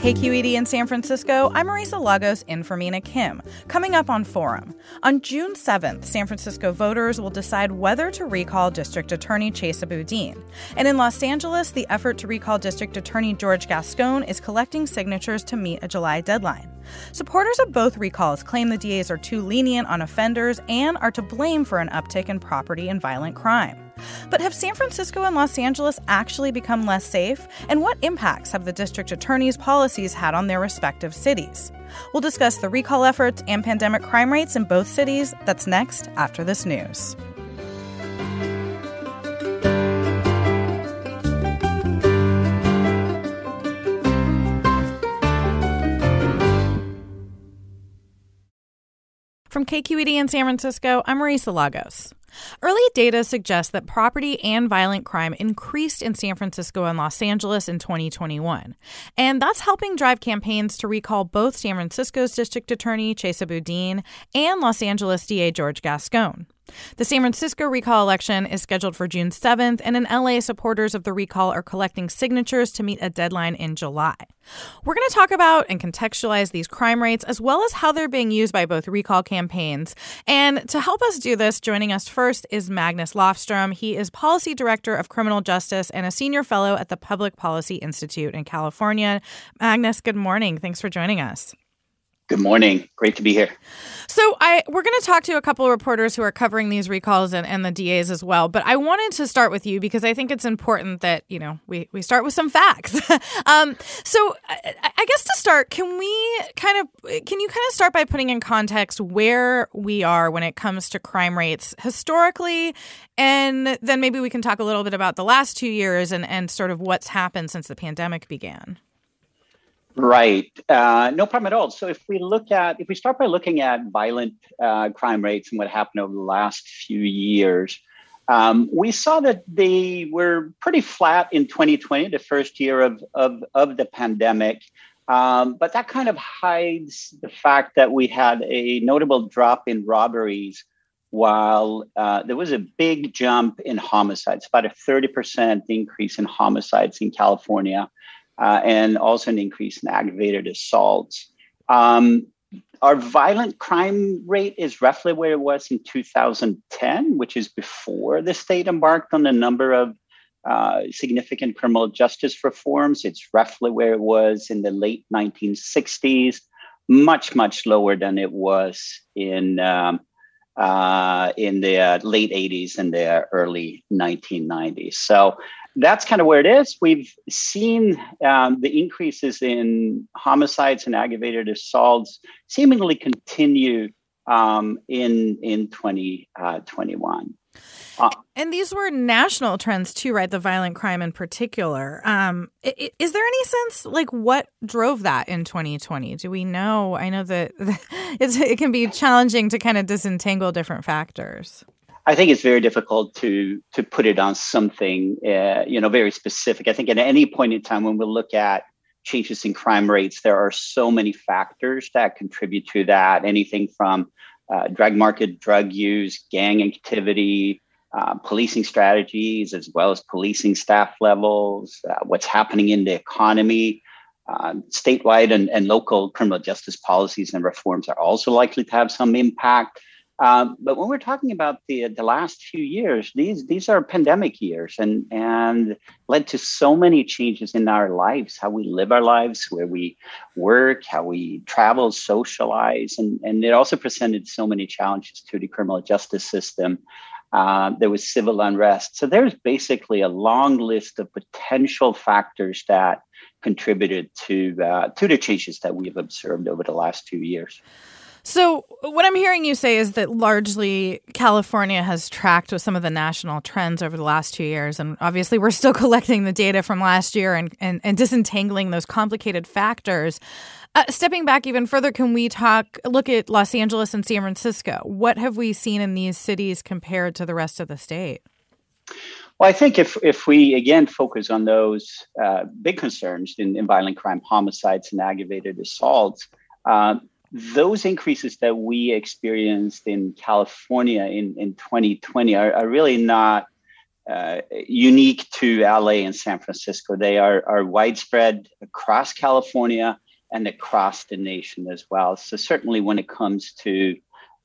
KQED in San Francisco, I'm Marisa Lagos in for Mina Kim. Coming up on Forum. On June 7th, San Francisco voters will decide whether to recall District Attorney Chesa Boudin. And in Los Angeles, the effort to recall District Attorney George Gascon is collecting signatures to meet a July deadline. Supporters of both recalls claim the DAs are too lenient on offenders and are to blame for an uptick in property and violent crime. But have San Francisco and Los Angeles actually become less safe? And what impacts have the district attorney's policies had on their respective cities? We'll discuss the recall efforts and pandemic crime rates in both cities. That's next after this news. From KQED in San Francisco, I'm Marisa Lagos. Early data suggests that property and violent crime increased in San Francisco and Los Angeles in 2021. And that's helping drive campaigns to recall both San Francisco's district attorney, Chesa Boudin, and Los Angeles DA George Gascon. The San Francisco recall election is scheduled for June 7th, and in LA, supporters of the recall are collecting signatures to meet a deadline in July. We're going to talk about and contextualize these crime rates as well as how they're being used by both recall campaigns. And to help us do this, joining us first is Magnus Lofstrom. He is Policy Director of Criminal Justice and a Senior Fellow at the Public Policy Institute in California. Magnus, good morning. Thanks for joining us. Good morning. Great to be here. So I we're going to talk to a couple of reporters who are covering these recalls and, and the DAs as well. But I wanted to start with you because I think it's important that you know we, we start with some facts. um, so I, I guess to start, can we kind of can you kind of start by putting in context where we are when it comes to crime rates historically, and then maybe we can talk a little bit about the last two years and and sort of what's happened since the pandemic began. Right. Uh, no problem at all. So if we look at, if we start by looking at violent uh, crime rates and what happened over the last few years, um, we saw that they were pretty flat in 2020, the first year of, of, of the pandemic. Um, but that kind of hides the fact that we had a notable drop in robberies while uh, there was a big jump in homicides, about a 30% increase in homicides in California uh, and also an increase in aggravated assaults. Um, our violent crime rate is roughly where it was in 2010, which is before the state embarked on a number of uh, significant criminal justice reforms. It's roughly where it was in the late 1960s, much, much lower than it was in. Um, uh, in the uh, late 80s and the early 1990s. So that's kind of where it is. We've seen um, the increases in homicides and aggravated assaults seemingly continue um, in in 2021. Uh, and these were national trends too, right? The violent crime in particular. Um, is there any sense like what drove that in 2020? Do we know? I know that it can be challenging to kind of disentangle different factors. I think it's very difficult to to put it on something uh, you know very specific. I think at any point in time when we look at changes in crime rates, there are so many factors that contribute to that. Anything from uh, drug market, drug use, gang activity, uh, policing strategies, as well as policing staff levels, uh, what's happening in the economy. Uh, statewide and, and local criminal justice policies and reforms are also likely to have some impact. Um, but when we're talking about the the last few years, these these are pandemic years, and and led to so many changes in our lives, how we live our lives, where we work, how we travel, socialize, and and it also presented so many challenges to the criminal justice system. Uh, there was civil unrest, so there's basically a long list of potential factors that contributed to uh, to the changes that we've observed over the last two years. So, what I'm hearing you say is that largely California has tracked with some of the national trends over the last two years. And obviously, we're still collecting the data from last year and, and, and disentangling those complicated factors. Uh, stepping back even further, can we talk, look at Los Angeles and San Francisco? What have we seen in these cities compared to the rest of the state? Well, I think if, if we again focus on those uh, big concerns in, in, violent crime, homicides, and aggravated assaults, uh, those increases that we experienced in California in, in 2020 are, are really not uh, unique to LA and San Francisco. They are, are widespread across California and across the nation as well. So certainly when it comes to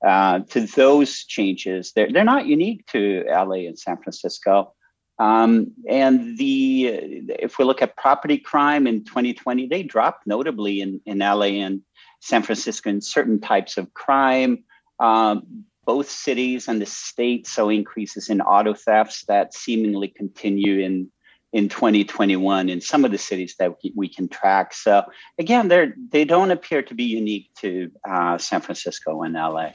uh, to those changes, they're, they're not unique to LA and San Francisco. Um, and the if we look at property crime in 2020, they dropped notably in, in LA and San Francisco in certain types of crime. Um, both cities and the state saw increases in auto thefts that seemingly continue in in 2021 in some of the cities that we can track. So again, they they don't appear to be unique to uh, San Francisco and LA.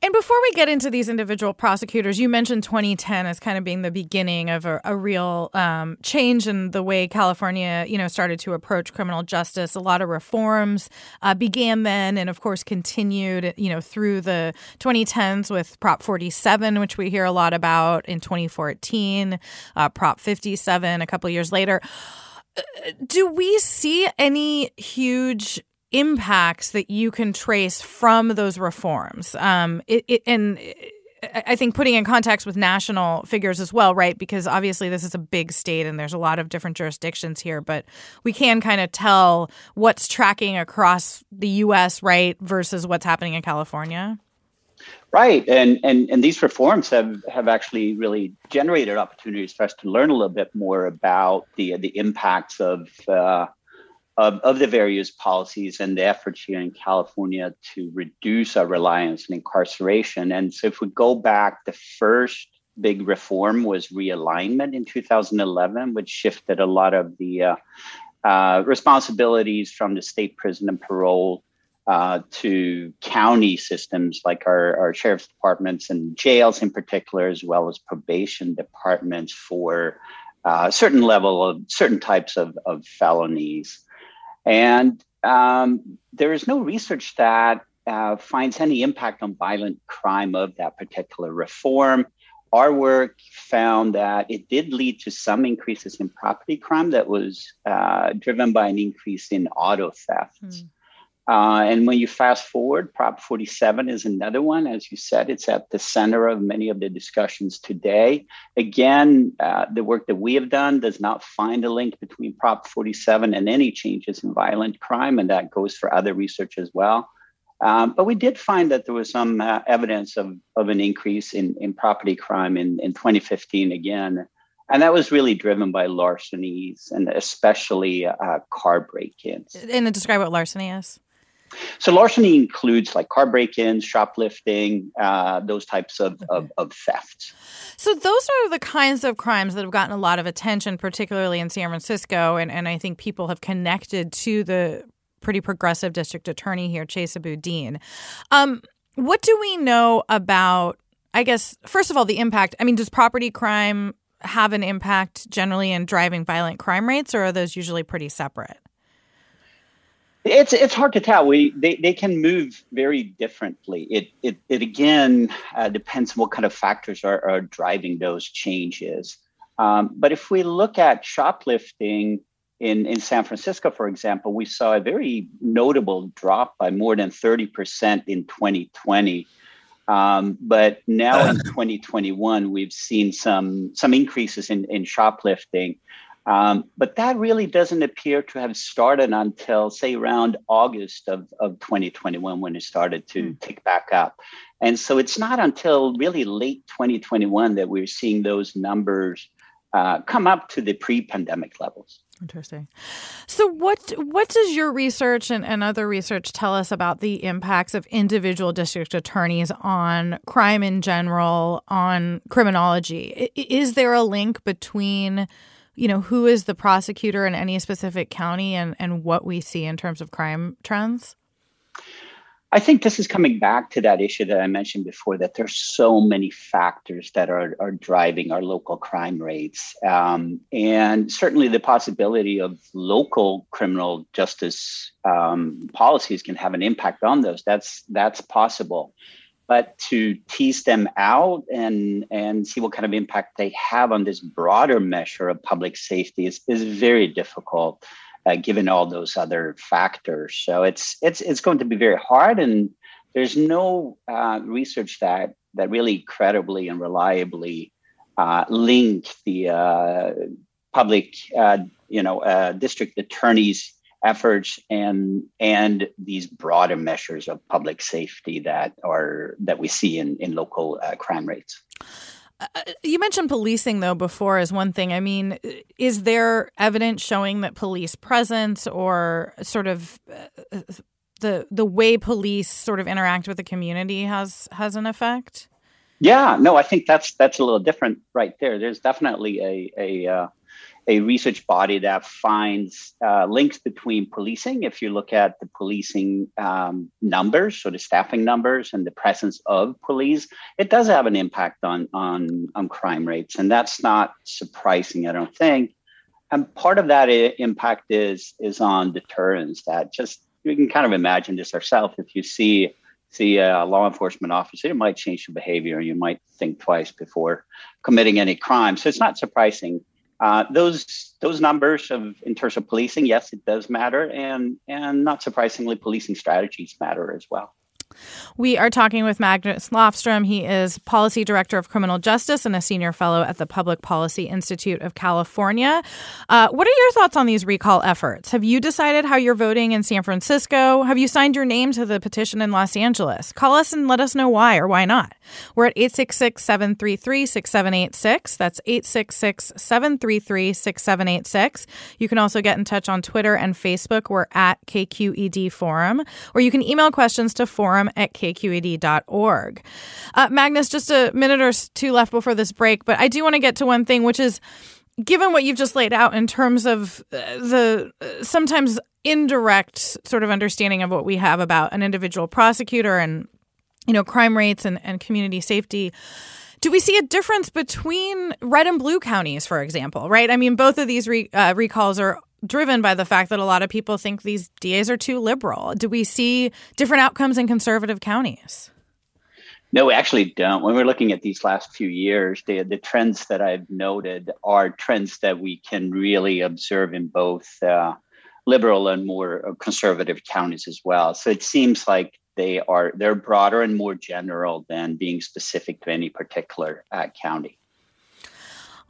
And before we get into these individual prosecutors, you mentioned 2010 as kind of being the beginning of a, a real um, change in the way California, you know, started to approach criminal justice. A lot of reforms uh, began then, and of course continued, you know, through the 2010s with Prop 47, which we hear a lot about in 2014, uh, Prop 57 a couple years later. Uh, do we see any huge impacts that you can trace from those reforms. Um, it, it, and I think putting in context with national figures as well, right? Because obviously this is a big state and there's a lot of different jurisdictions here, but we can kind of tell what's tracking across the U.S., right, versus what's happening in California. Right, and and and these reforms have have actually really generated opportunities for us to learn a little bit more about the the impacts of uh, of, of the various policies and the efforts here in California to reduce our reliance on incarceration. And so, if we go back, the first big reform was realignment in 2011, which shifted a lot of the uh, uh, responsibilities from the state prison and parole uh, to county systems like our, our sheriff's departments and jails in particular, as well as probation departments for uh, certain level of certain types of, of felonies. And um, there is no research that uh, finds any impact on violent crime of that particular reform. Our work found that it did lead to some increases in property crime that was uh, driven by an increase in auto theft. Mm. Uh, and when you fast forward, Prop 47 is another one. As you said, it's at the center of many of the discussions today. Again, uh, the work that we have done does not find a link between Prop 47 and any changes in violent crime, and that goes for other research as well. Um, but we did find that there was some uh, evidence of, of an increase in, in property crime in, in 2015 again. And that was really driven by larcenies and especially uh, car break ins. And describe what larceny is. So larceny includes like car break-ins, shoplifting, uh, those types of, okay. of, of thefts. So those are the kinds of crimes that have gotten a lot of attention, particularly in San Francisco, and, and I think people have connected to the pretty progressive district attorney here, Chesa Boudin. Um, what do we know about? I guess first of all, the impact. I mean, does property crime have an impact generally in driving violent crime rates, or are those usually pretty separate? It's it's hard to tell. We they, they can move very differently. It it it again uh, depends on what kind of factors are, are driving those changes. Um, but if we look at shoplifting in in San Francisco, for example, we saw a very notable drop by more than thirty percent in 2020. Um, but now in 2021, we've seen some some increases in, in shoplifting. Um, but that really doesn't appear to have started until, say, around August of, of 2021 when it started to mm. tick back up. And so it's not until really late 2021 that we're seeing those numbers uh, come up to the pre pandemic levels. Interesting. So, what what does your research and, and other research tell us about the impacts of individual district attorneys on crime in general, on criminology? Is there a link between, you know, who is the prosecutor in any specific county and, and what we see in terms of crime trends? I think this is coming back to that issue that I mentioned before that there's so many factors that are, are driving our local crime rates. Um, and certainly the possibility of local criminal justice um, policies can have an impact on those. That's, that's possible. But to tease them out and, and see what kind of impact they have on this broader measure of public safety is, is very difficult uh, given all those other factors. So it's it's it's going to be very hard, and there's no uh, research that that really credibly and reliably uh, link the uh, public, uh, you know, uh, district attorneys' efforts and and these broader measures of public safety that are that we see in in local crime rates. Uh, you mentioned policing though before as one thing. I mean, is there evidence showing that police presence or sort of uh, the the way police sort of interact with the community has has an effect? Yeah, no, I think that's that's a little different right there. There's definitely a a uh, a research body that finds uh, links between policing. If you look at the policing um, numbers, so the staffing numbers and the presence of police, it does have an impact on, on, on crime rates. And that's not surprising, I don't think. And part of that impact is, is on deterrence that just, we can kind of imagine this ourselves. If you see see a law enforcement officer, it might change your behavior. You might think twice before committing any crime. So it's not surprising uh, those those numbers of in terms of policing, yes, it does matter, and and not surprisingly, policing strategies matter as well. We are talking with Magnus Lofstrom. He is Policy Director of Criminal Justice and a Senior Fellow at the Public Policy Institute of California. Uh, what are your thoughts on these recall efforts? Have you decided how you're voting in San Francisco? Have you signed your name to the petition in Los Angeles? Call us and let us know why or why not. We're at 866 733 6786. That's 866 733 6786. You can also get in touch on Twitter and Facebook. We're at KQED Forum. Or you can email questions to forum forum at kqed.org. Uh, Magnus, just a minute or two left before this break, but I do want to get to one thing, which is given what you've just laid out in terms of uh, the uh, sometimes indirect sort of understanding of what we have about an individual prosecutor and you know crime rates and, and community safety do we see a difference between red and blue counties for example right i mean both of these re, uh, recalls are driven by the fact that a lot of people think these DAs are too liberal. Do we see different outcomes in conservative counties? No, we actually don't. When we're looking at these last few years, the, the trends that I've noted are trends that we can really observe in both uh, liberal and more conservative counties as well. So it seems like they are they're broader and more general than being specific to any particular uh, county.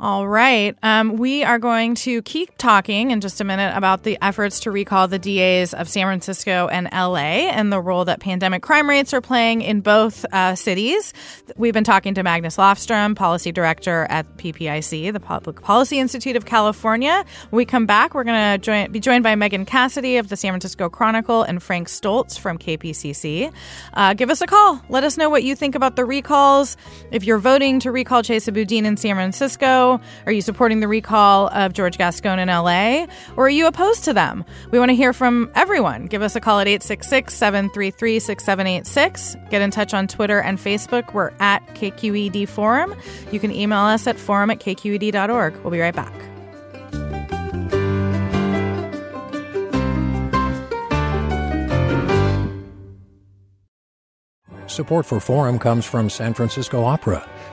All right. Um, we are going to keep talking in just a minute about the efforts to recall the DAs of San Francisco and LA and the role that pandemic crime rates are playing in both uh, cities. We've been talking to Magnus Lofstrom, Policy Director at PPIC, the Public Policy Institute of California. When we come back, we're going to be joined by Megan Cassidy of the San Francisco Chronicle and Frank Stoltz from KPCC. Uh, give us a call. Let us know what you think about the recalls. If you're voting to recall Chesa Boudin in San Francisco, are you supporting the recall of George Gascon in LA? Or are you opposed to them? We want to hear from everyone. Give us a call at 866 733 6786. Get in touch on Twitter and Facebook. We're at KQED Forum. You can email us at forum at kqed.org. We'll be right back. Support for Forum comes from San Francisco Opera.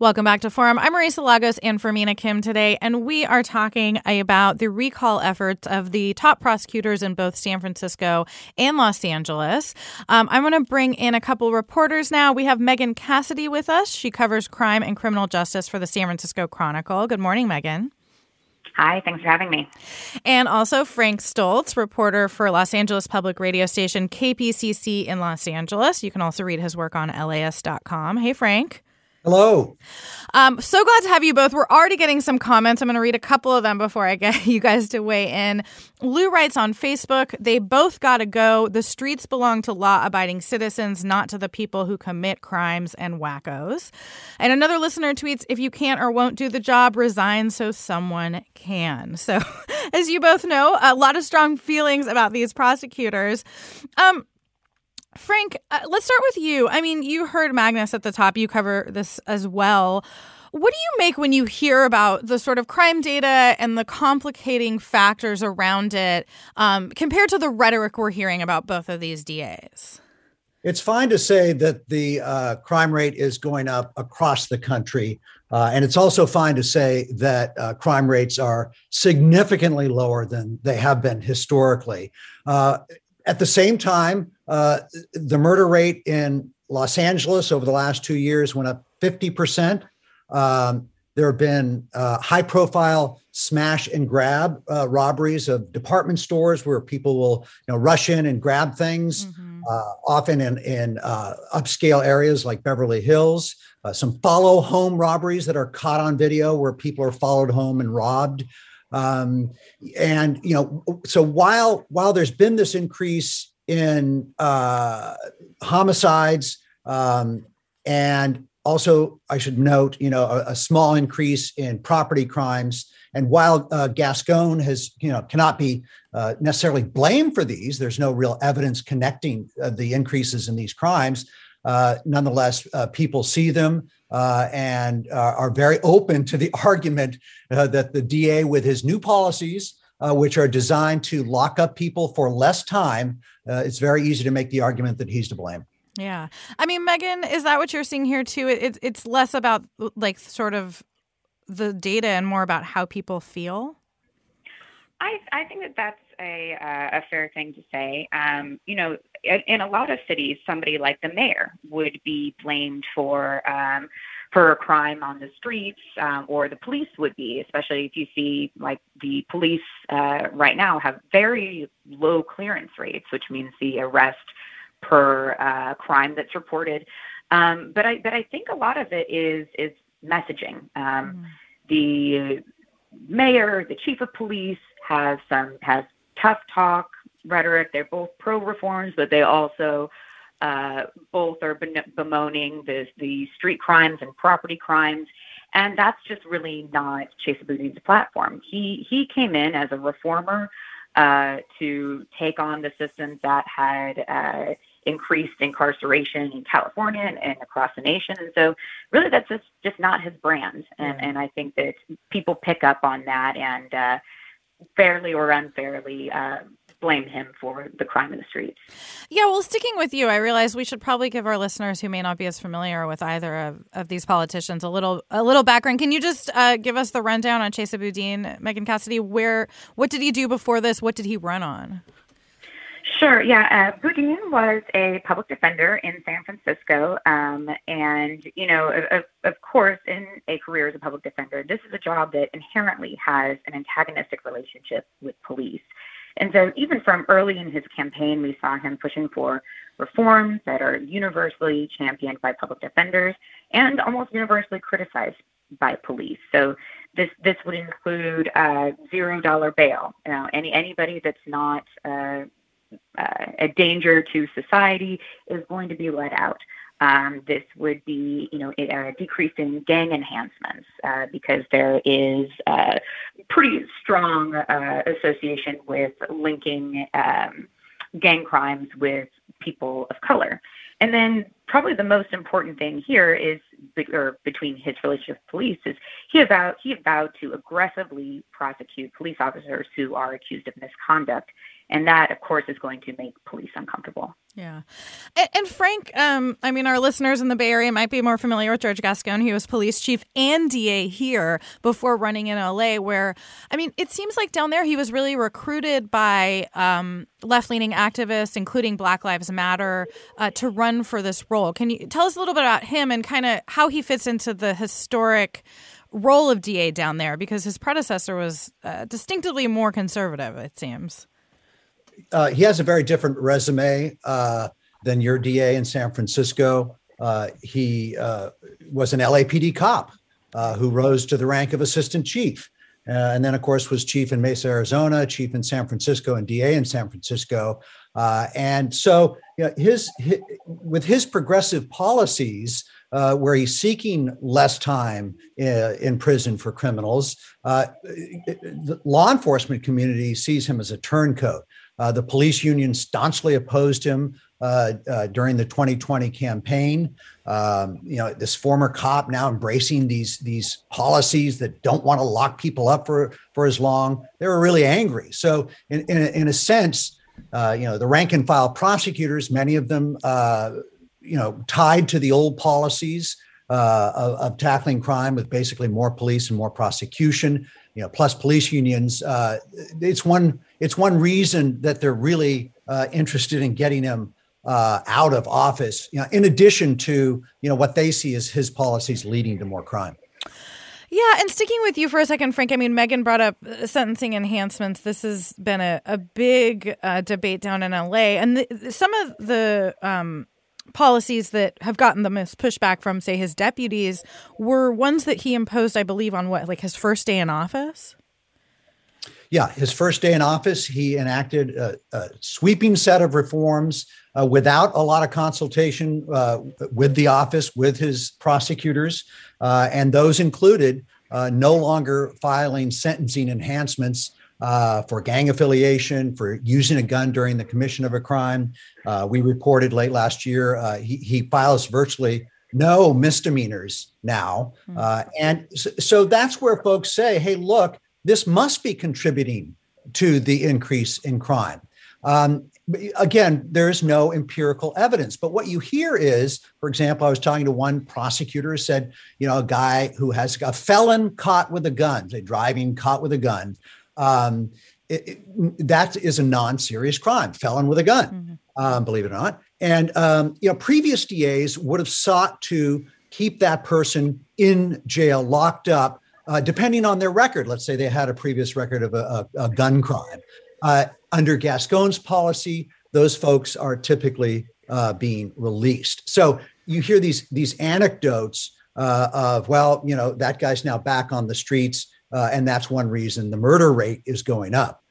Welcome back to Forum. I'm Marisa Lagos and for Mina Kim today, and we are talking about the recall efforts of the top prosecutors in both San Francisco and Los Angeles. Um, I'm going to bring in a couple reporters now. We have Megan Cassidy with us. She covers crime and criminal justice for the San Francisco Chronicle. Good morning, Megan. Hi, thanks for having me. And also Frank Stoltz, reporter for Los Angeles public radio station KPCC in Los Angeles. You can also read his work on LAist.com. Hey, Frank. Hello. Um, so glad to have you both. We're already getting some comments. I'm going to read a couple of them before I get you guys to weigh in. Lou writes on Facebook, they both got to go. The streets belong to law abiding citizens, not to the people who commit crimes and wackos. And another listener tweets, if you can't or won't do the job, resign so someone can. So, as you both know, a lot of strong feelings about these prosecutors. Um, Frank, uh, let's start with you. I mean, you heard Magnus at the top. You cover this as well. What do you make when you hear about the sort of crime data and the complicating factors around it um, compared to the rhetoric we're hearing about both of these DAs? It's fine to say that the uh, crime rate is going up across the country. Uh, and it's also fine to say that uh, crime rates are significantly lower than they have been historically. Uh, at the same time, uh, the murder rate in Los Angeles over the last two years went up 50%. Um, there have been uh, high profile smash and grab uh, robberies of department stores where people will you know, rush in and grab things, mm-hmm. uh, often in, in uh, upscale areas like Beverly Hills. Uh, some follow home robberies that are caught on video where people are followed home and robbed. Um, and you know, so while while there's been this increase in uh, homicides, um, and also I should note, you know, a, a small increase in property crimes. And while uh, Gascon has, you know, cannot be uh, necessarily blamed for these, there's no real evidence connecting uh, the increases in these crimes. Uh, nonetheless, uh, people see them uh, and are very open to the argument that the DA, with his new policies, which are designed to lock up people for less time, it's very easy to make the argument that he's to blame. Yeah. I mean, Megan, is that what you're seeing here too? It, it's less about like sort of the data and more about how people feel? I, I think that that's a, uh, a fair thing to say. Um, you know, in, in, a lot of cities, somebody like the mayor would be blamed for um, for a crime on the streets, um, or the police would be, especially if you see like the police uh, right now have very low clearance rates, which means the arrest per uh, crime that's reported. Um, but I but I think a lot of it is is messaging. Um, mm. The mayor, the chief of police, has some has tough talk rhetoric. They're both pro reforms, but they also uh, both are bemoaning the the street crimes and property crimes. And that's just really not Chesa Boudin's platform. He he came in as a reformer uh, to take on the systems that had uh, increased incarceration in California and, and, across the nation. And so, really, that's just, just not his brand. And, and I think that people pick up on that and uh, fairly or unfairly uh, blame him for the crime in the streets. Yeah, well, sticking with you, I realize we should probably give our listeners who may not be as familiar with either of, of these politicians a little a little background. Can you just uh, give us the rundown on Chesa Boudin, Megan Cassidy? Where what did he do before this? What did he run on? Sure. Yeah. Uh, Boudin was a public defender in San Francisco. Um, and, you know, of, of course, in a career as a public defender, this is a job that inherently has an antagonistic relationship with police. And so, even from early in his campaign, we saw him pushing for reforms that are universally championed by public defenders and almost universally criticized by police. So this this would include uh, zero dollar bail. You know, any anybody that's not uh, uh, a danger to society is going to be let out. Um, this would be, you know, a, decrease in gang enhancements uh, because there is a pretty strong uh, association with linking um, gang crimes with people of color. And then probably the most important thing here is, or between his relationship with police, is he vowed he vowed to aggressively prosecute police officers who are accused of misconduct, and that, of course, is going to make police uncomfortable. Yeah. And, and, Frank, um, I mean, our listeners in the Bay Area might be more familiar with George Gascon. He was police chief and DA here before running in LA, where, I mean, it seems like down there he was really recruited by um, left leaning activists, including Black Lives Matter, uh, to run for this role. Can you tell us a little bit about him and kind of how he fits into the historic role of DA down there? Because his predecessor was uh, distinctively more conservative, it seems uh, he has a very different resume uh, than your DA in San Francisco. Uh, he uh, was an LAPD cop uh, who rose to the rank of assistant chief. Uh, and then, of course, was chief in Mesa, Arizona, chief in San Francisco, and DA in San Francisco. and so, you know, his, his, with his progressive policies, uh, where he's seeking less time in, in prison for criminals, uh, the law enforcement community sees him as a turncoat. Uh, the police union staunchly opposed him uh, uh, during the 2020 campaign. Um, you know, this former cop now embracing these these policies that don't want to lock people up for for as long. They were really angry. So, in in a, in a sense, uh, you know, the rank and file prosecutors, many of them, uh, you know, tied to the old policies. Uh, of, of, tackling crime with basically more police and more prosecution, you know, plus police unions. it's one it's one reason that they're really uh, interested in getting him uh, out of office. You know, in addition to you know what they see as his policies leading to more crime. Yeah, and sticking with you for a second, Frank. I mean, Megan brought up sentencing enhancements. This has been a, a big uh, debate down in LA, and the, some of the um, policies that have gotten the most pushback from, say, his deputies were ones that he imposed, I believe, on what, like his first day in office. Yeah, his first day in office, he enacted a, a sweeping set of reforms uh, without a lot of consultation uh, with the office, with his prosecutors, uh, and those included uh, no longer filing sentencing enhancements uh, for gang affiliation, for using a gun during the commission of a crime. Uh, we reported late last year he, he files virtually no misdemeanors now. Hmm. and so, so, that's where folks say, hey, look, this must be contributing to the increase in crime. Um, again, there's no empirical evidence. But what you hear is, for example, I was talking to one prosecutor who said, you know, a guy who has a felon caught with a gun, say driving caught with a gun, um, it, it, that is a non-serious crime, felon with a gun, mm-hmm. um, believe it or not. And um, you know, previous DAs would have sought to keep that person in jail, locked up, uh, depending on their record. Let's say they had a previous record of a, a, a gun crime. Uh, under Gascon's policy, those folks are typically uh, being released. So you hear these these anecdotes uh, of, well, you know, that guy's now back on the streets, uh, and that's one reason the murder rate is going up.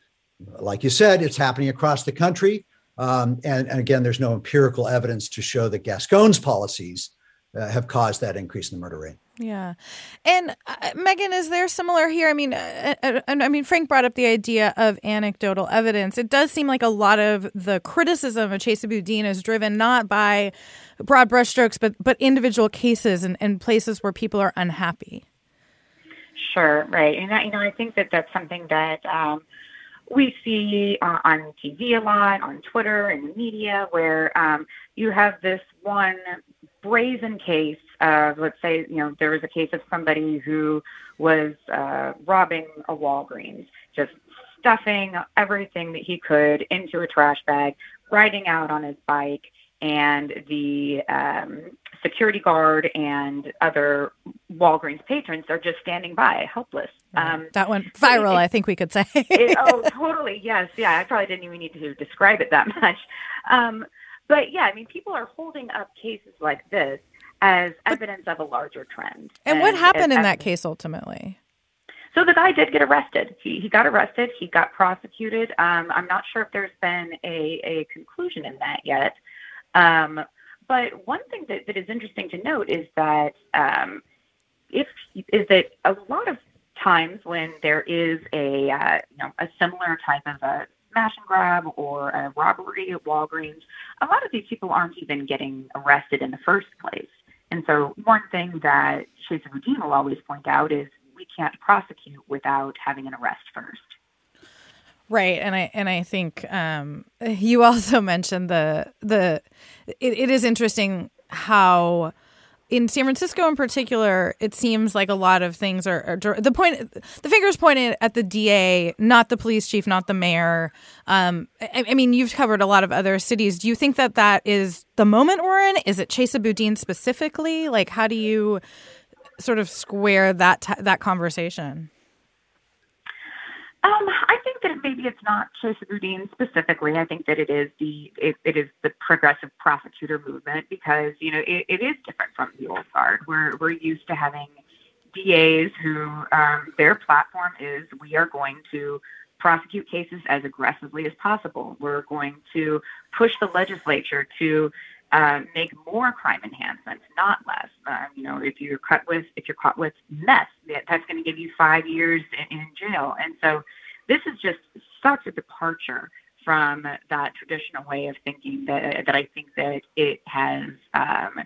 Like you said, it's happening across the country. Um, and, and, again, there's no empirical evidence to show that Gascon's policies uh, have caused that increase in the murder rate. Yeah, and uh, Megan, is there similar here? I mean, uh, uh, I mean, Frank brought up the idea of anecdotal evidence. It does seem like a lot of the criticism of Chesa Boudin is driven not by broad brushstrokes, but but individual cases and, and places where people are unhappy. Sure, right, and you know, I think that that's something that. Um, we see uh, on TV a lot, on Twitter and the media, where um, you have this one brazen case of, let's say, you know, there was a case of somebody who was uh, robbing a Walgreens, just stuffing everything that he could into a trash bag, riding out on his bike, and the um, security guard and other Walgreens patrons are just standing by, helpless. Um, that went viral, it, I think we could say. it, oh, totally. Yes. Yeah. I probably didn't even need to describe it that much. Um, but yeah, I mean, people are holding up cases like this as evidence of a larger trend. And, and what happened in that case ultimately? So the guy did get arrested. He, he got arrested. He got prosecuted. Um, I'm not sure if there's been a, a conclusion in that yet. Um, but one thing that, that is interesting to note is that um, if is that a lot of times when there is a uh, you know a similar type of a smash and grab or a robbery at Walgreens, a lot of these people aren't even getting arrested in the first place. And so one thing that Chesa Boudin will always point out is we can't prosecute without having an arrest first. Right, and I and I think um, you also mentioned the the it, it is interesting how in San Francisco in particular, it seems like a lot of things are, are, the point. The fingers pointed at the DA, not the police chief, not the mayor. Um, I, I, mean, you've covered a lot of other cities. Do you think that that is the moment we're in? Is it Chesa Boudin specifically? Like, how do you sort of square that that conversation? Um, I think that maybe it's not Chesa Boudin specifically. I think that it is the it, it is the progressive prosecutor movement because you know it, it is different from the old guard. We're we're used to having DAs who um, their platform is we are going to prosecute cases as aggressively as possible. We're going to push the legislature to uh, make more crime enhancements, not less. Uh, you know, if you're caught with if you're caught with meth, that's going to give you five years in, in jail. And so, this is just such a departure from that traditional way of thinking that that I think that it has um,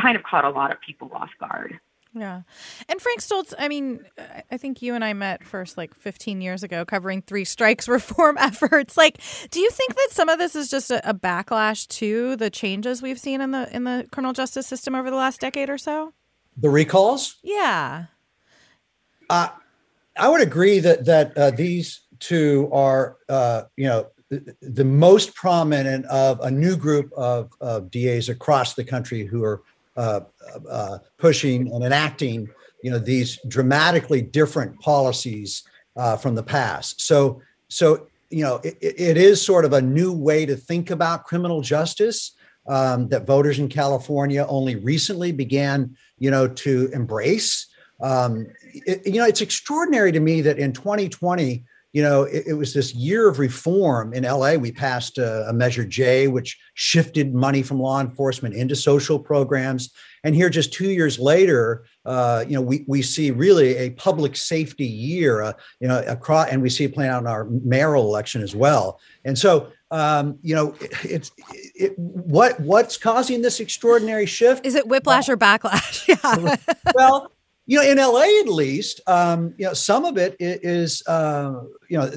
kind of caught a lot of people off guard. Yeah. And Frank Stoltz, I mean, I think you and I met first like 15 years ago covering three strikes reform efforts. Like, do you think that some of this is just a, a backlash to the changes we've seen in the in the criminal justice system over the last decade or so? The recalls? Yeah. Uh, I would agree that that uh, these two are, uh, you know, the, the most prominent of a new group of, of DAs across the country who are uh, uh, pushing and enacting, you know, these dramatically different policies uh, from the past. So, so you know, it, it is sort of a new way to think about criminal justice um, that voters in California only recently began, you know, to embrace. Um, it, you know, it's extraordinary to me that in 2020 you know, it, it, was this year of reform in LA. We passed a, a, Measure J, which shifted money from law enforcement into social programs. And here, just two years later, uh, you know, we, we see really a public safety year, uh, you know, across, and we see it playing out in our mayoral election as well. And so, um, you know, it, it's it, what what's causing this extraordinary shift? Is it whiplash well, or backlash? yeah. well, you know, in LA at least, um, you know, some of it is, uh, you know,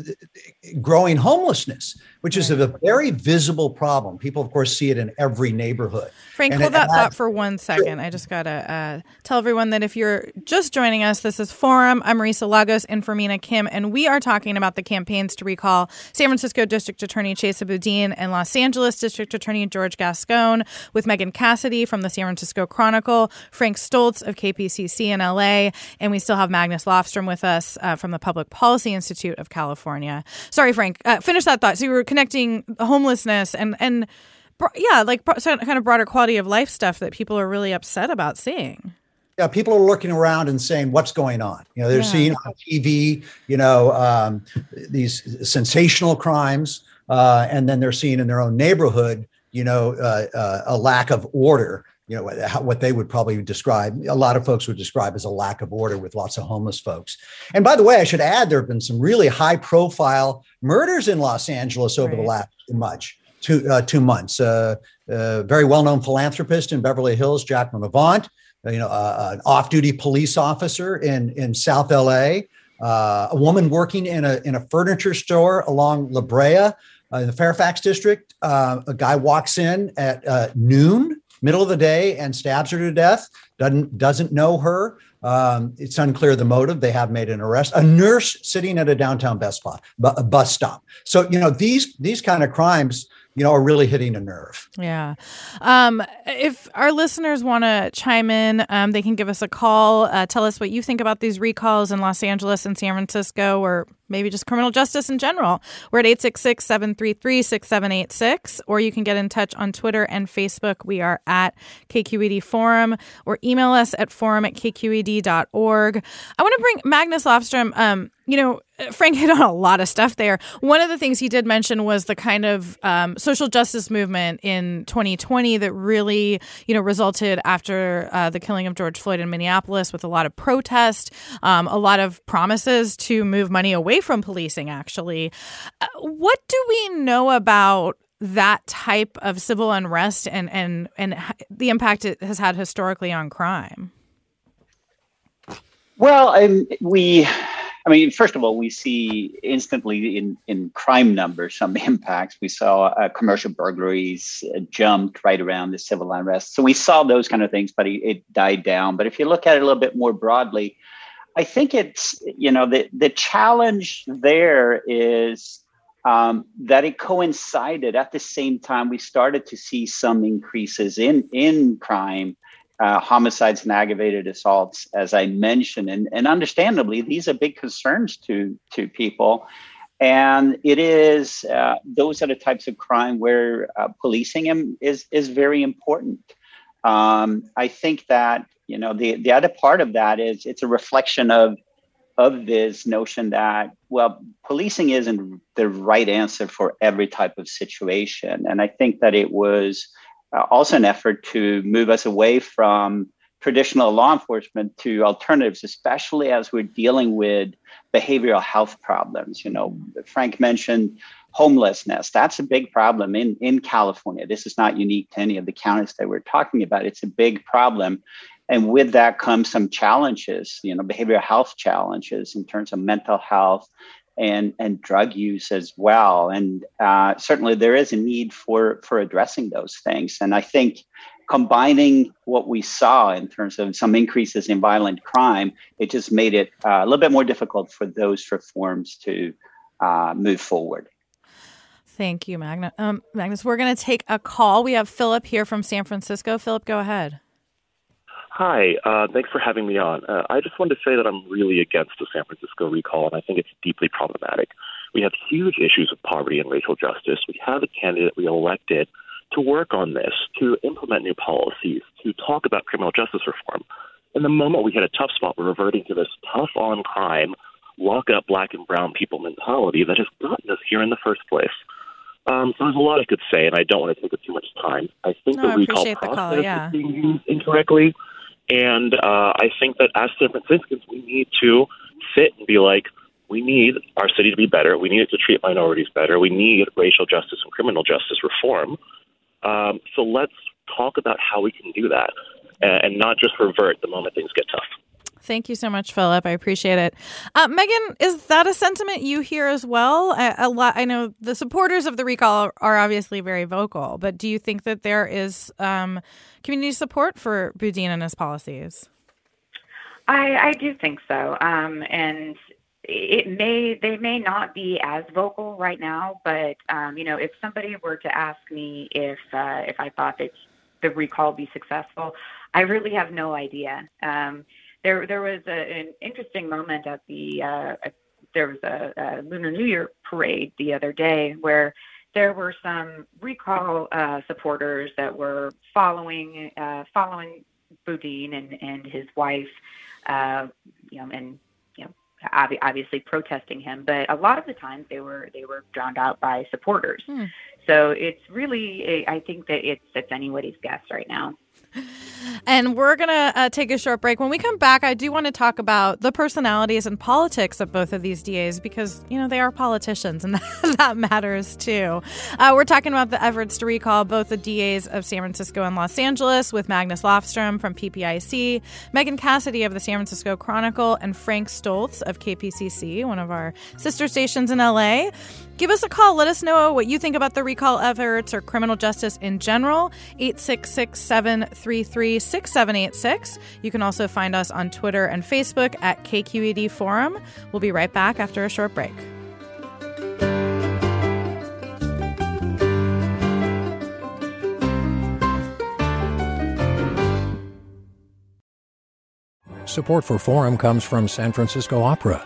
growing homelessness, which is a very visible problem. People, of course, see it in every neighborhood. Frank, and hold that thought for one second. I just got to uh, tell everyone that if you're just joining us, this is Forum. I'm Marisa Lagos and for Mina Kim, and we are talking about the campaigns to recall San Francisco District Attorney Chesa Boudin and Los Angeles District Attorney George Gascon with Megan Cassidy from the San Francisco Chronicle, Frank Stoltz of KPCC in LA, and we still have Magnus Lofstrom with us uh, from the Public Policy Institute of California. Sorry, Frank. Uh, finish that thought. So you were connecting homelessness and and yeah, like kind of broader quality of life stuff that people are really upset about seeing. Yeah, people are looking around and saying, "What's going on?" You know, they're yeah. seeing on TV, you know, um, these sensational crimes, uh, and then they're seeing in their own neighborhood, you know, uh, uh, a lack of order. You know, what they would probably describe, a lot of folks would describe as a lack of order with lots of homeless folks. And by the way, I should add, there have been some really high-profile murders in Los Angeles over right. the last much two uh, two months. Uh, uh, very well known philanthropist in Beverly Hills, Jacqueline Avant. Uh, you know, uh, an off duty police officer in in South LA. a woman working in a in a furniture store along La Brea in the Fairfax district. a guy walks in at noon, middle of the day, and stabs her to death. Doesn't doesn't know her. Um, it's unclear the motive. They have made an arrest. A nurse sitting at a downtown bus bus stop. So you know these these kind of crimes you know, are really hitting a nerve. Yeah. Um, if our listeners want to chime in, um, they can give us a call. Uh, tell us what you think about these recalls in Los Angeles and San Francisco, or maybe just criminal justice in general. We're at 866 733 6786, or you can get in touch on Twitter and Facebook. We are at KQED Forum, or email us at forum at kqed.org. I want to bring Magnus Lofstrom. Um, you know, Frank hit on a lot of stuff there. One of the things he did mention was the kind of um, social justice movement in 2020 that really, you know, resulted after uh, the killing of George Floyd in Minneapolis with a lot of protest, um, a lot of promises to move money away from policing, actually. Uh, what do we know about that type of civil unrest and, and, and the impact it has had historically on crime? Well, um, we I mean, first of all, we see instantly in, in crime numbers some impacts. We saw uh, commercial burglaries uh, jumped right around the civil unrest. So we saw those kind of things, but it, it, died down. But if you look at it a little bit more broadly, I think it's, you know, the, the challenge there is um, that it coincided at the same time we started to see some increases in, in crime uh, homicides and aggravated assaults, as I mentioned, and, and understandably, these are big concerns to to people. And it is uh, those are the types of crime where uh, policing is is very important. Um, I think that you know the the other part of that is it's a reflection of of this notion that well policing isn't the right answer for every type of situation, and I think that it was uh, also an effort to move us away from traditional law enforcement to alternatives, especially as we're dealing with behavioral health problems. You know, Frank mentioned homelessness. That's a big problem in, in California. This is not unique to any of the counties that we're talking about. It's a big problem. And with that comes some challenges, you know, behavioral health challenges in terms of mental health, and and drug use as well. And uh, certainly there is a need for for addressing those things. And I think combining what we saw in terms of some increases in violent crime, it just made it uh, a little bit more difficult for those reforms to uh, move forward. Thank you, Magnus. Um, Magnus, we're going to take a call. We have Philip here from San Francisco. Philip, go ahead. Hi, uh, thanks for having me on. Uh, I just wanted to say that I'm really against the San Francisco recall, and I think it's deeply problematic. We have huge issues of poverty and racial justice. We have a candidate we elected to work on this, to implement new policies, to talk about criminal justice reform. And the moment we hit a tough spot, we're reverting to this tough on crime, lock up black and brown people mentality that has gotten us here in the first place. Um, so there's a lot I could say, and I don't want to take up too much time. I think no, the recall process call, yeah. is being used incorrectly. And uh, I think that as San Franciscans, we need to sit and be like, we need our city to be better. We need it to treat minorities better. We need racial justice and criminal justice reform. Um, so let's talk about how we can do that and, and not just revert the moment things get tough. Thank you so much, Philip. I appreciate it. Uh, Megan, is that a sentiment you hear as well? A, a, lot. I know the supporters of the recall are obviously very vocal, but do you think that there is um, community support for Boudin and his policies? I, I do think so, um, and it may they may not be as vocal right now, but um, you know, if somebody were to ask me if uh, if I thought that the recall be successful, I really have no idea. Um, there there was a, an interesting moment at the uh, there was a, a Lunar New Year parade the other day where there were some recall uh, supporters that were following uh, following Boudin and and his wife, uh, you know, and you know, ob- obviously protesting him. But a lot of the times they were they were drowned out by supporters. Hmm. So it's really, I think that it's it's anybody's guess right now. And we're going to uh, take a short break. When we come back, I do want to talk about the personalities and politics of both of these DAs because, you know, they are politicians and that, matters too. Uh, we're talking about the efforts to recall both the DAs of San Francisco and Los Angeles with Magnus Lofstrom from PPIC, Megan Cassidy of the San Francisco Chronicle, and Frank Stoltz of KPCC, one of our sister stations in LA. Give us a call. Let us know what you think about the recall efforts or criminal justice in general. 866 833 6786. You can also find us on Twitter and Facebook at KQED Forum. We'll be right back after a short break. Support for Forum comes from San Francisco Opera.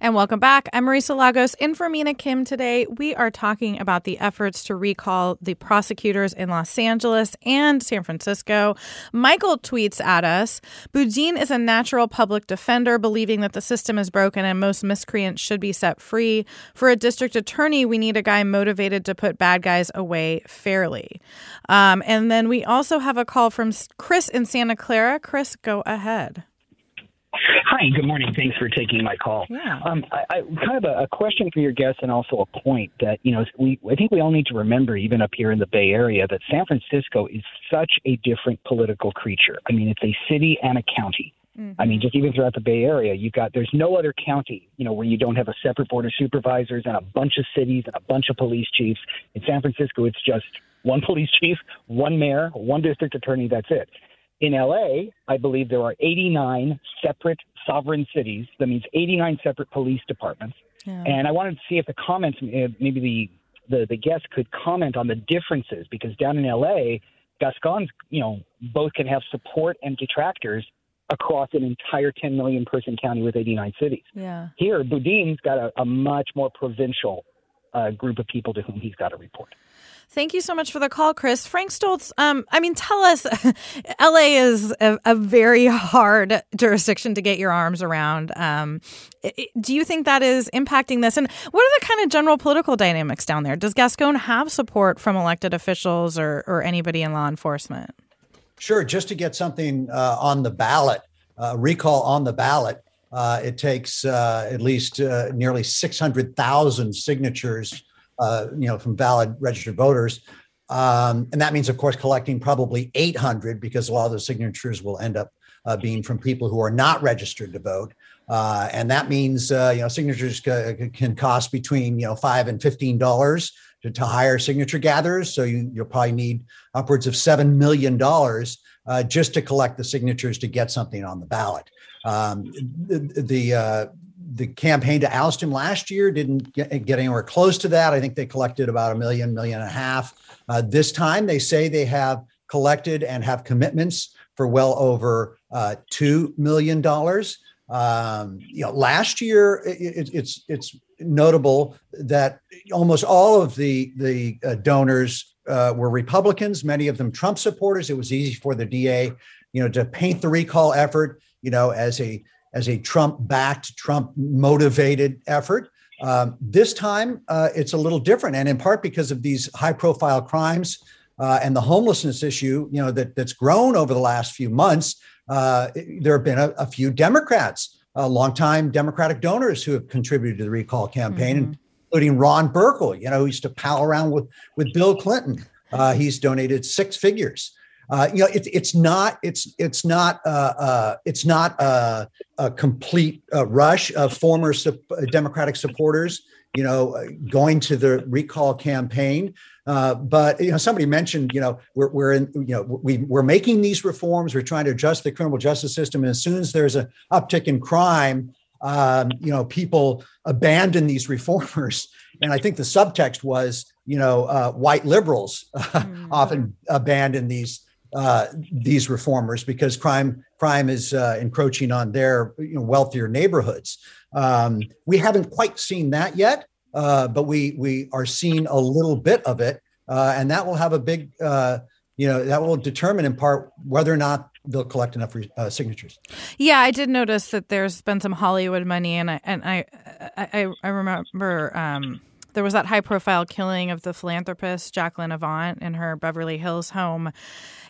And welcome back. I'm Marisa Lagos in for Mina Kim today. We are talking about the efforts to recall the prosecutors in Los Angeles and San Francisco. Michael tweets at us Boudin is a natural public defender, believing that the system is broken and most miscreants should be set free. For a district attorney, we need a guy motivated to put bad guys away fairly. Um, and then we also have a call from Chris in Santa Clara. Chris, go ahead. Hi, good morning. Thanks for taking my call. Yeah. Um, I, I kind of a, a question for your guests and also a point that you know we I think we all need to remember, even up here in the Bay Area, that San Francisco is such a different political creature. I mean, it's a city and a county. I mean, just even throughout the Bay Area, you've got there's no other county, you know, where you don't have a separate board of supervisors and a bunch of cities and a bunch of police chiefs. In San Francisco, it's just one police chief, one mayor, one district attorney. That's it. In LA, I believe there are 89 separate sovereign cities. That means 89 separate police departments. Yeah. And I wanted to see if the comments, uh, maybe the, the the guests could comment on the differences because down in LA, Gascon's, you know, both can have support and detractors across an entire 10 million person county with 89 cities. Yeah. Here, Boudin's got a, a much more provincial uh, group of people to whom he's got to report. Thank you so much for the call, Chris. Frank Stoltz, um, I mean, tell us LA is a, a, very hard jurisdiction to get your arms around. Um, do you think that is impacting this? And what are the kind of general political dynamics down there? Does Gascon have support from elected officials or, or anybody in law enforcement? Sure. Just to get something uh, on the ballot, uh, recall on the ballot, uh, it takes uh, at least uh, nearly 600,000 signatures uh, you know, from valid registered voters. Um, and that means, of course, collecting probably 800 because a lot of those signatures will end up uh, being from people who are not registered to vote. Uh, and that means, uh, you know, signatures c- can cost between, you know, five and $15 to, to hire signature gatherers. So you, will probably need upwards of $7 million uh, just to collect the signatures to get something on the ballot. Um, the, the uh, the campaign to oust him last year didn't get, get, anywhere close to that. I think they collected about a million, million and a half. Uh, this time, they say they have collected and have commitments for well over uh, two million dollars. Um, you know, last year it, it, it's it's notable that almost all of the the uh, donors uh, were Republicans, many of them Trump supporters. It was easy for the DA, you know, to paint the recall effort, you know, as a as a Trump backed, Trump motivated effort. Um, this time, uh, it's a little different, and in part because of these high profile crimes uh, and the homelessness issue, you know, that, that's grown over the last few months. Uh, there have been a, a few Democrats, uh, longtime Democratic donors who have contributed to the recall campaign, mm-hmm. including Ron Burkle. You know, who used to pal around with with Bill Clinton. Uh, he's donated six figures. Uh, you know, it's it's not it's it's not uh, uh, it's not a, a complete uh, rush of former su- Democratic supporters, you know, going to the recall campaign. Uh, but you know, somebody mentioned, you know, we're we're in, you know, we we're making these reforms. We're trying to adjust the criminal justice system, and as soon as there's an uptick in crime, um, you know, people abandon these reformers. And I think the subtext was, you know, uh, white liberals mm. often abandon these uh, these reformers because crime crime is uh, encroaching on their you know, wealthier neighborhoods. Um, we haven't quite seen that yet, uh, but we we are seeing a little bit of it, uh, and that will have a big uh, you know that will determine in part whether or not they'll collect enough uh, signatures. Yeah, I did notice that there's been some Hollywood money, and I and I I, I remember um, there was that high profile killing of the philanthropist Jacqueline Avant in her Beverly Hills home.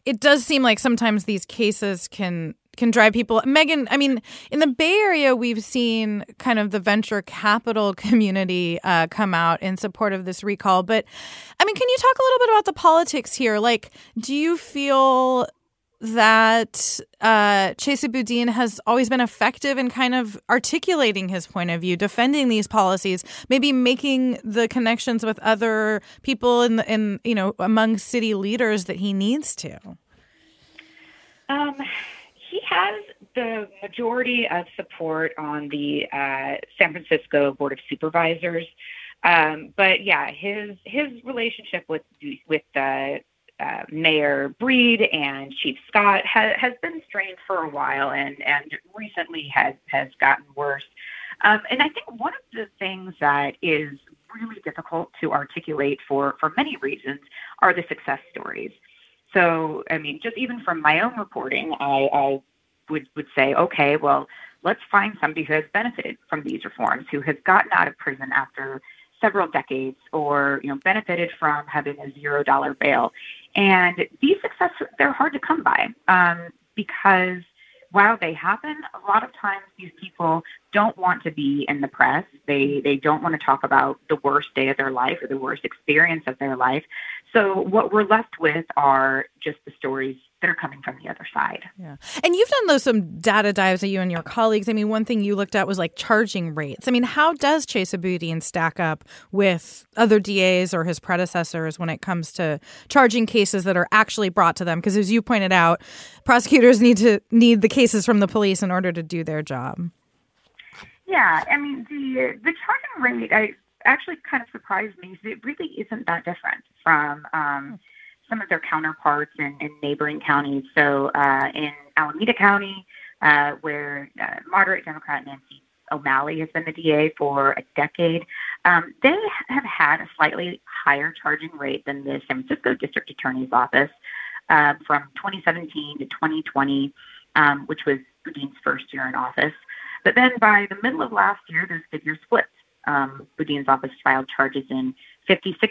It does seem like sometimes these cases can can drive people. Megan, I mean, in the Bay Area, we've seen kind of the venture capital community uh, come out in support of this recall. But I mean, can you talk a little bit about the politics here? Like, do you feel that uh, Chesa Boudin has always been effective in kind of articulating his point of view, defending these policies, maybe making the connections with other people in the, in you know among city leaders that he needs to. Um, he has the majority of support on the uh, San Francisco Board of Supervisors. Um, but yeah, his his relationship with with uh, uh, Mayor Breed and Chief Scott ha- has been strained for a while, and and recently has has gotten worse. Um, and I think one of the things that is really difficult to articulate for for many reasons are the success stories. So, I mean, just even from my own reporting, I, I would would say, okay, well, let's find somebody who has benefited from these reforms, who has gotten out of prison after several decades or you know benefited from having a zero dollar bail. And these successes they're hard to come by um, because while they happen a lot of times these people don't want to be in the press. They they don't want to talk about the worst day of their life or the worst experience of their life. So what we're left with are just the stories that are coming from the other side. Yeah. And you've done those some data dives that you and your colleagues. I mean, one thing you looked at was like charging rates. I mean, how does Chesa Boudin stack up with other DAs or his predecessors when it comes to charging cases that are actually brought to them? Because as you pointed out, prosecutors need to need the cases from the police in order to do their job. Yeah, I mean the the charging rate I actually kind of surprised me. It really isn't that different from um, some of their counterparts in, in neighboring counties. So uh, in Alameda County, uh, where uh, moderate Democrat Nancy O'Malley has been the DA for a decade, um, they have had a slightly higher charging rate than the San Francisco District Attorney's Office uh, from 2017 to 2020, um, which was Boudin's first year in office. But then by the middle of last year, those figures flipped. Um, Boudin's office filed charges in 56%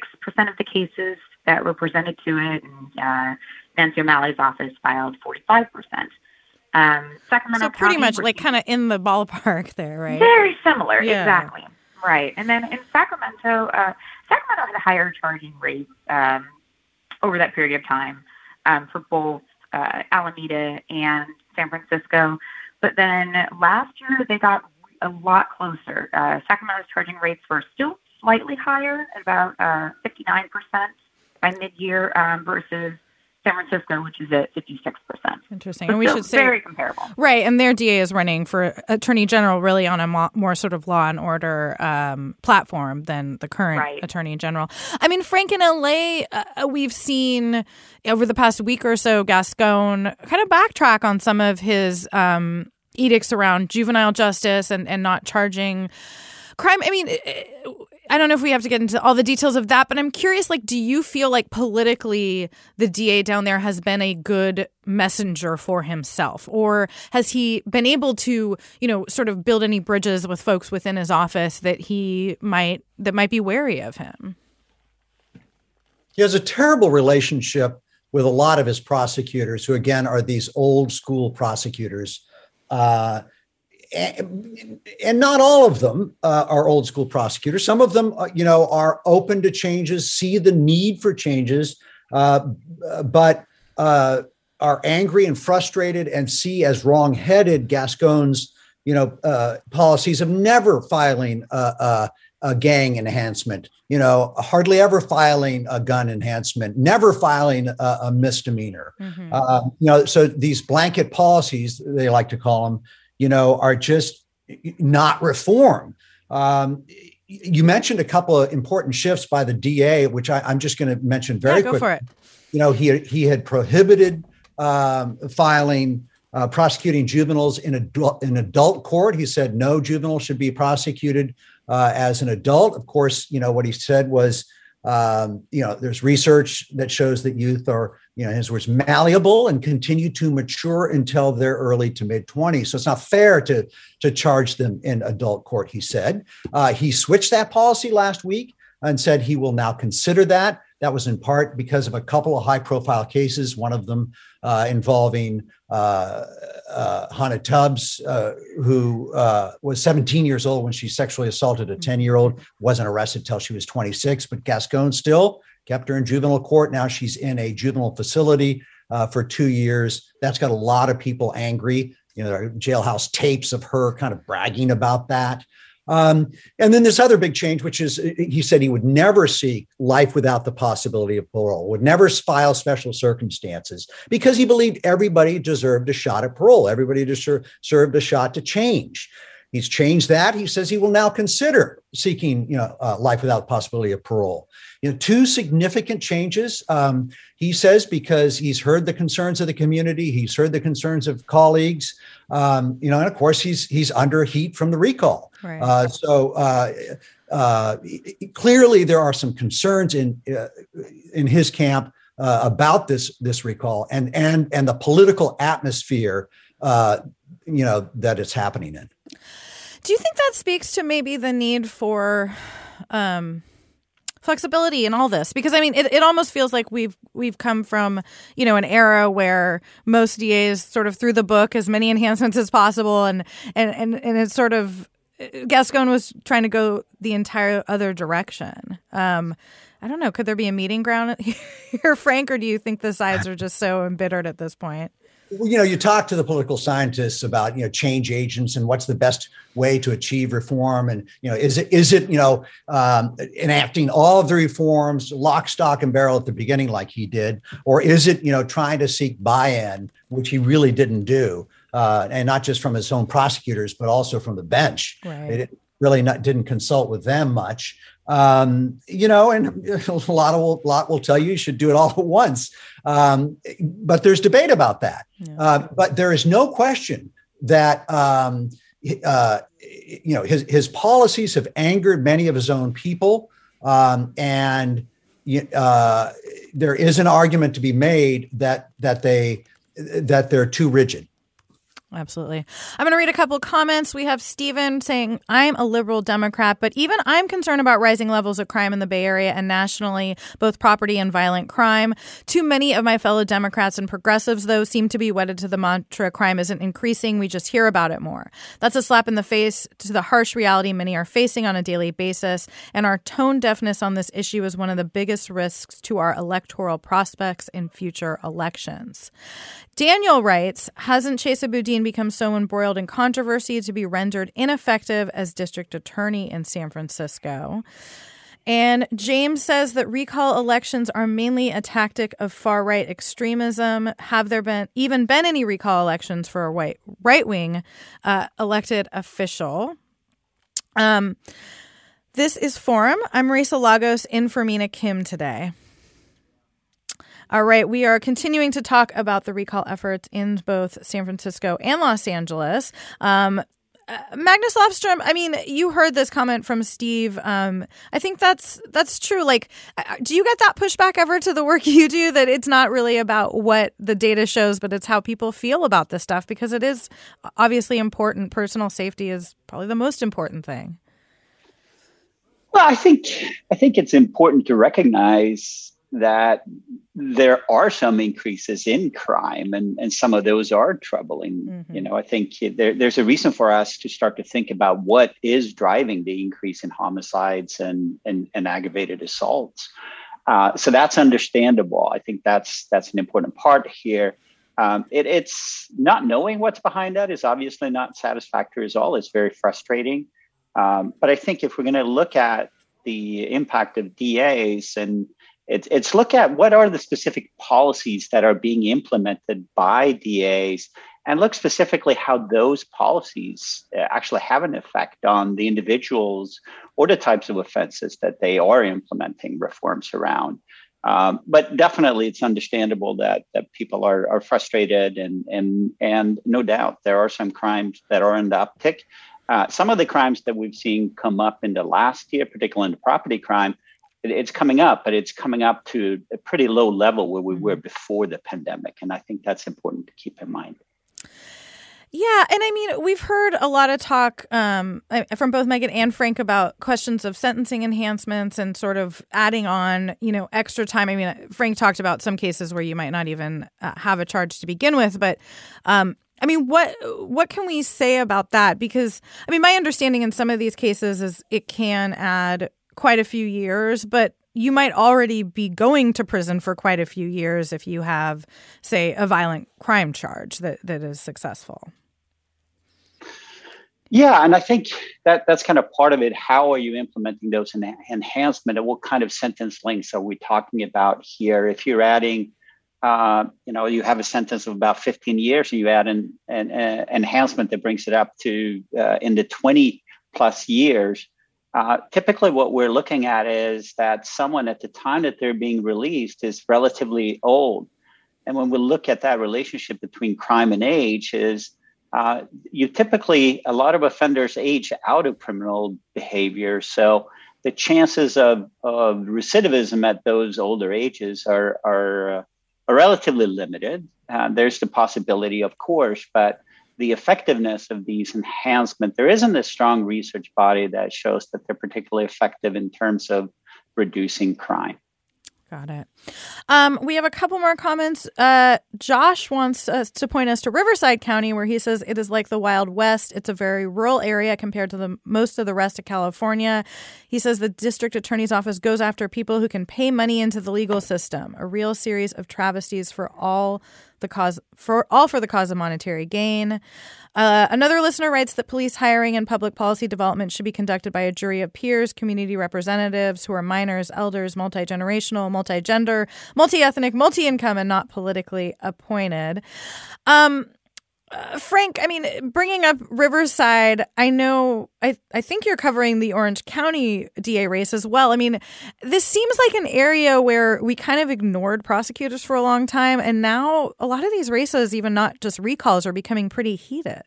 of the cases that were presented to it, and uh, Nancy O'Malley's office filed 45%. Um, Sacramento so pretty County much like kind of in the ballpark there, right? Very similar, Yeah. exactly. Right. And then in Sacramento, uh, Sacramento had a higher charging rate um, over that period of time um, for both uh, Alameda and San Francisco. But then last year, they got a lot closer. Uh, Sacramento's charging rates were still slightly higher, about uh, 59% by mid-year, um, versus San Francisco, which is at 56%. Interesting. But and we should say very comparable. Right, and their DA is running for attorney general, really on a mo- more sort of law and order um, platform than the current Right. attorney general. I mean, Frank in LA, uh, we've seen over the past week or so Gascon kind of backtrack on some of his um, edicts around juvenile justice and and not charging crime. I mean. I don't know if we have to get into all the details of that, but I'm curious like do you feel like politically the DA down there has been a good messenger for himself or has he been able to, you know, sort of build any bridges with folks within his office that he might that might be wary of him? He has a terrible relationship with a lot of his prosecutors, who again are these old school prosecutors. Uh, and, and not all of them uh, are old school prosecutors. Some of them, uh, you know, are open to changes, see the need for changes, uh, but uh, are angry and frustrated and see as wrong-headed Gascon's, you know, uh, policies of never filing a, gang enhancement, you know, hardly ever filing a gun enhancement, never filing a, a misdemeanor. Mhm. Uh, you know, so these blanket policies, they like to call them, you know, are just not reform. Um, you mentioned a couple of important shifts by the DA, which I, I'm just going to mention very yeah, go quick. for it. You know, he he had prohibited um, filing, uh, prosecuting juveniles in adult in adult court. He said no juvenile should be prosecuted uh, as an adult. Of course, you know what he said was Um, you know, there's research that shows that youth are, you know, his words, malleable and continue to mature until their early to mid 20s. So it's not fair to to charge them in adult court. He said uh, he switched that policy last week and said he will now consider that. That was in part because of a couple of high profile cases, one of them uh, involving Hannah Tubbs, uh, who uh, was 17 years old when she sexually assaulted a 10 year old, wasn't arrested till she was 26, but Gascon still kept her in juvenile court. Now she's in a juvenile facility uh, for two years. That's got a lot of people angry. You know, there are jailhouse tapes of her kind of bragging about that. Um, and then this other big change, which is he said he would never seek life without the possibility of parole, would never file special circumstances because he believed everybody deserved a shot at parole. Everybody deserved a shot to change. He's changed that. He says he will now consider seeking, you know, uh, life without possibility of parole. You know, two significant changes. Um, he says because he's heard the concerns of the community, he's heard the concerns of colleagues. Um, you know, and of course he's he's under heat from the recall. Right. Uh, so uh, uh, clearly there are some concerns in uh, in his camp uh, about this this recall and and and the political atmosphere. Uh, you know that it's happening in. Do you think that speaks to maybe the need for um, flexibility in all this? Because I mean, it, it almost feels like we've we've come from you know an era where most DAs sort of threw the book as many enhancements as possible, and and and, and it's sort of Gascon was trying to go the entire other direction. Um, I don't know. Could there be a meeting ground here, Frank, or do you think the sides are just so embittered at this point? You know, you talk to the political scientists about you know change agents and what's the best way to achieve reform, and you know, is it is it you know um, enacting all of the reforms lock, stock, and barrel at the beginning like he did, or is it you know trying to seek buy-in, which he really didn't do, uh, and not just from his own prosecutors but also from the bench. Right. It really not, didn't consult with them much. Um, you know, and a lot of lot will tell you you should do it all at once. Um, but there's debate about that. Yeah. Uh, but there is no question that um, uh, you know his his policies have angered many of his own people, um, and uh, there is an argument to be made that that they that they're too rigid. Absolutely. I'm going to read a couple comments. We have Stephen saying, I'm a liberal Democrat, but even I'm concerned about rising levels of crime in the Bay Area and nationally, both property and violent crime. Too many of my fellow Democrats and progressives, though, seem to be wedded to the mantra crime isn't increasing. We just hear about it more. That's a slap in the face to the harsh reality many are facing on a daily basis. And our tone deafness on this issue is one of the biggest risks to our electoral prospects in future elections. Daniel writes, hasn't Chesa Boudin become so embroiled in controversy to be rendered ineffective as district attorney in San Francisco? And James says that recall elections are mainly a tactic of far right extremism. Have there been even been any recall elections for a white right wing uh, elected official? Um, this is Forum. I'm Marisa Lagos in for Mina Kim today. All right, we are continuing to talk about the recall efforts in both San Francisco and Los Angeles. Um, uh, Magnus Lofstrom, I mean, you heard this comment from Steve. Um, I think that's that's true. Like, uh, uh, do you get that pushback ever to the work you do that it's not really about what the data shows, but it's how people feel about this stuff because it is obviously important. Personal safety is probably the most important thing. Well, I think I think it's important to recognize that there are some increases in crime and, and some of those are troubling. Mm-hmm. you know i think there, there's a reason for us to start to think about what is driving the increase in homicides and, and, and aggravated assaults. Uh, so that's understandable. I think that's that's an important part here. Um, it, it's not knowing what's behind that is obviously not satisfactory at all. It's very frustrating. Um, but i think if we're going to look at the impact of das and it's, it's look at what are the specific policies that are being implemented by DAs and look specifically how those policies uh, actually have an effect on the individuals or the types of offenses that they are implementing reforms around. Um, but definitely, it's understandable that that people are, are frustrated, and and and no doubt there are some crimes that are in the uptick. Uh, some of the crimes that we've seen come up in the last year, particularly in the property crime, it, it's coming up, but it's coming up to a pretty low level where we were mm-hmm. before the pandemic. And I think that's important to keep in mind. Yeah, and I mean, we've heard a lot of talk um, from both Megan and Frank about questions of sentencing enhancements and sort of adding on, you know, extra time. I mean, Frank talked about some cases where you might not even uh, have a charge to begin with, but um, I mean, what what can we say about that? Because I mean, my understanding in some of these cases is it can add quite a few years, but you might already be going to prison for quite a few years if you have, say, a violent crime charge that, that is successful. Yeah, and I think that that's kind of part of it. How are you implementing those en- enhancement, and what kind of sentence lengths are we talking about here? If you're adding, uh, you know, you have a sentence of about 15 years, and you add an, an, an enhancement that brings it up to uh, in the 20 plus years, uh, typically, what we're looking at is that someone at the time that they're being released is relatively old. And when we look at that relationship between crime and age, is uh, you typically, a lot of offenders age out of criminal behavior. So the chances of, of recidivism at those older ages are, are, uh, are relatively limited. Uh, there's the possibility, of course, but the effectiveness of these enhancements, there isn't a strong research body that shows that they're particularly effective in terms of reducing crime. Got it. Um, we have a couple more comments. Uh, Josh wants us to point us to Riverside County, where he says it is like the Wild West. It's a very rural area compared to the most of the rest of California. He says the district attorney's office goes after people who can pay money into the legal system. A real series of travesties for all the cause for all for the cause of monetary gain. Uh, another listener writes that police hiring and public policy development should be conducted by a jury of peers, community representatives who are minors, elders, multi generational, multi gender, multi ethnic, multi income, and not politically appointed. Um, uh, Frank, I mean, bringing up Riverside, I know, I, I think you're covering the Orange County DA race as well. I mean, this seems like an area where we kind of ignored prosecutors for a long time. And now a lot of these races, even not just recalls, are becoming pretty heated.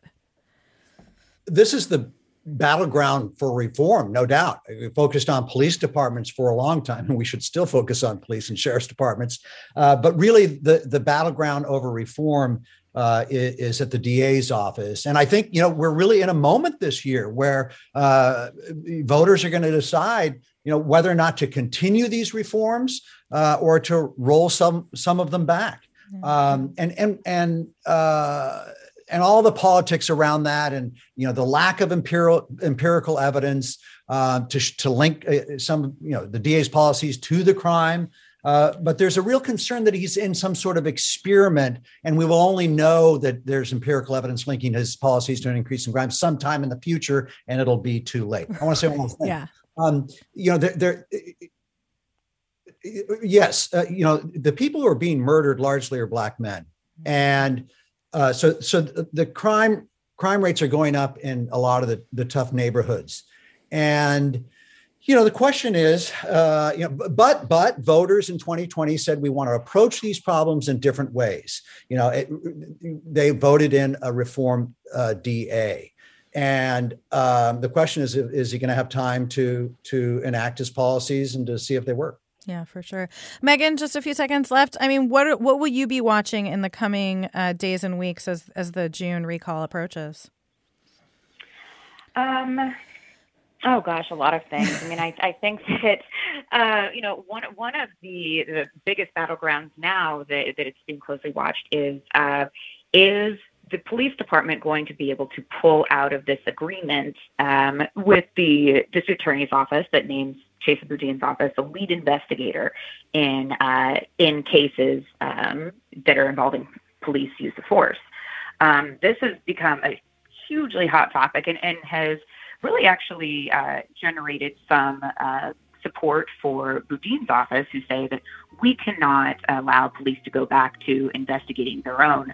This is the battleground for reform, no doubt. We focused on police departments for a long time, and we should still focus on police and sheriff's departments. Uh, but really, the, the battleground over reform uh, is, at the DA's office. And I think, you know, we're really in a moment this year where uh, voters are going to decide, you know, whether or not to continue these reforms uh, or to roll some some of them back. Um, and and and uh, and all the politics around that, and you know, the lack of empirical empirical evidence uh, to to link uh, some, you know, the DA's policies to the crime. Uh, but there's a real concern that he's in some sort of experiment, and we will only know that there's empirical evidence linking his policies to an increase in crime sometime in the future, and it'll be too late. I want to say one more thing. yeah. Um, you know, there, there yes, uh, you know, the people who are being murdered largely are black men, and uh, so so the, the crime crime rates are going up in a lot of the, the tough neighborhoods, and you know the question is uh, you know but but voters in 2020 said we want to approach these problems in different ways you know it, they voted in a reform uh, da and um, the question is is he going to have time to to enact his policies and to see if they work yeah, for sure. Megan, just a few seconds left. I mean, what what will you be watching in the coming uh, days and weeks as as the June recall approaches? Um, Oh gosh, a lot of things. I mean, I, I think that uh, you know one one of the, the biggest battlegrounds now that, that it's being closely watched is uh, is the police department going to be able to pull out of this agreement um, with the district attorney's office that names Chesa Boudin's office a lead investigator in uh, in cases um, that are involving police use of force. Um, this has become a hugely hot topic and, and has really actually uh, generated some uh, support for Boudin's office, who say that we cannot allow police to go back to investigating their own.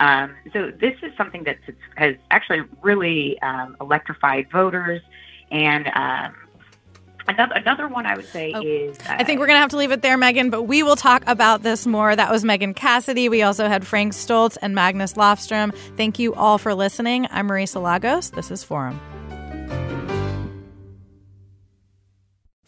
Um, so this is something that has actually really um, electrified voters. And um, another another one I would say oh, is uh, I think we're gonna have to leave it there, Megan. But we will talk about this more. That was Megan Cassidy. We also had Frank Stoltz and Magnus Lofstrom. Thank you all for listening. I'm Marisa Lagos. This is Forum.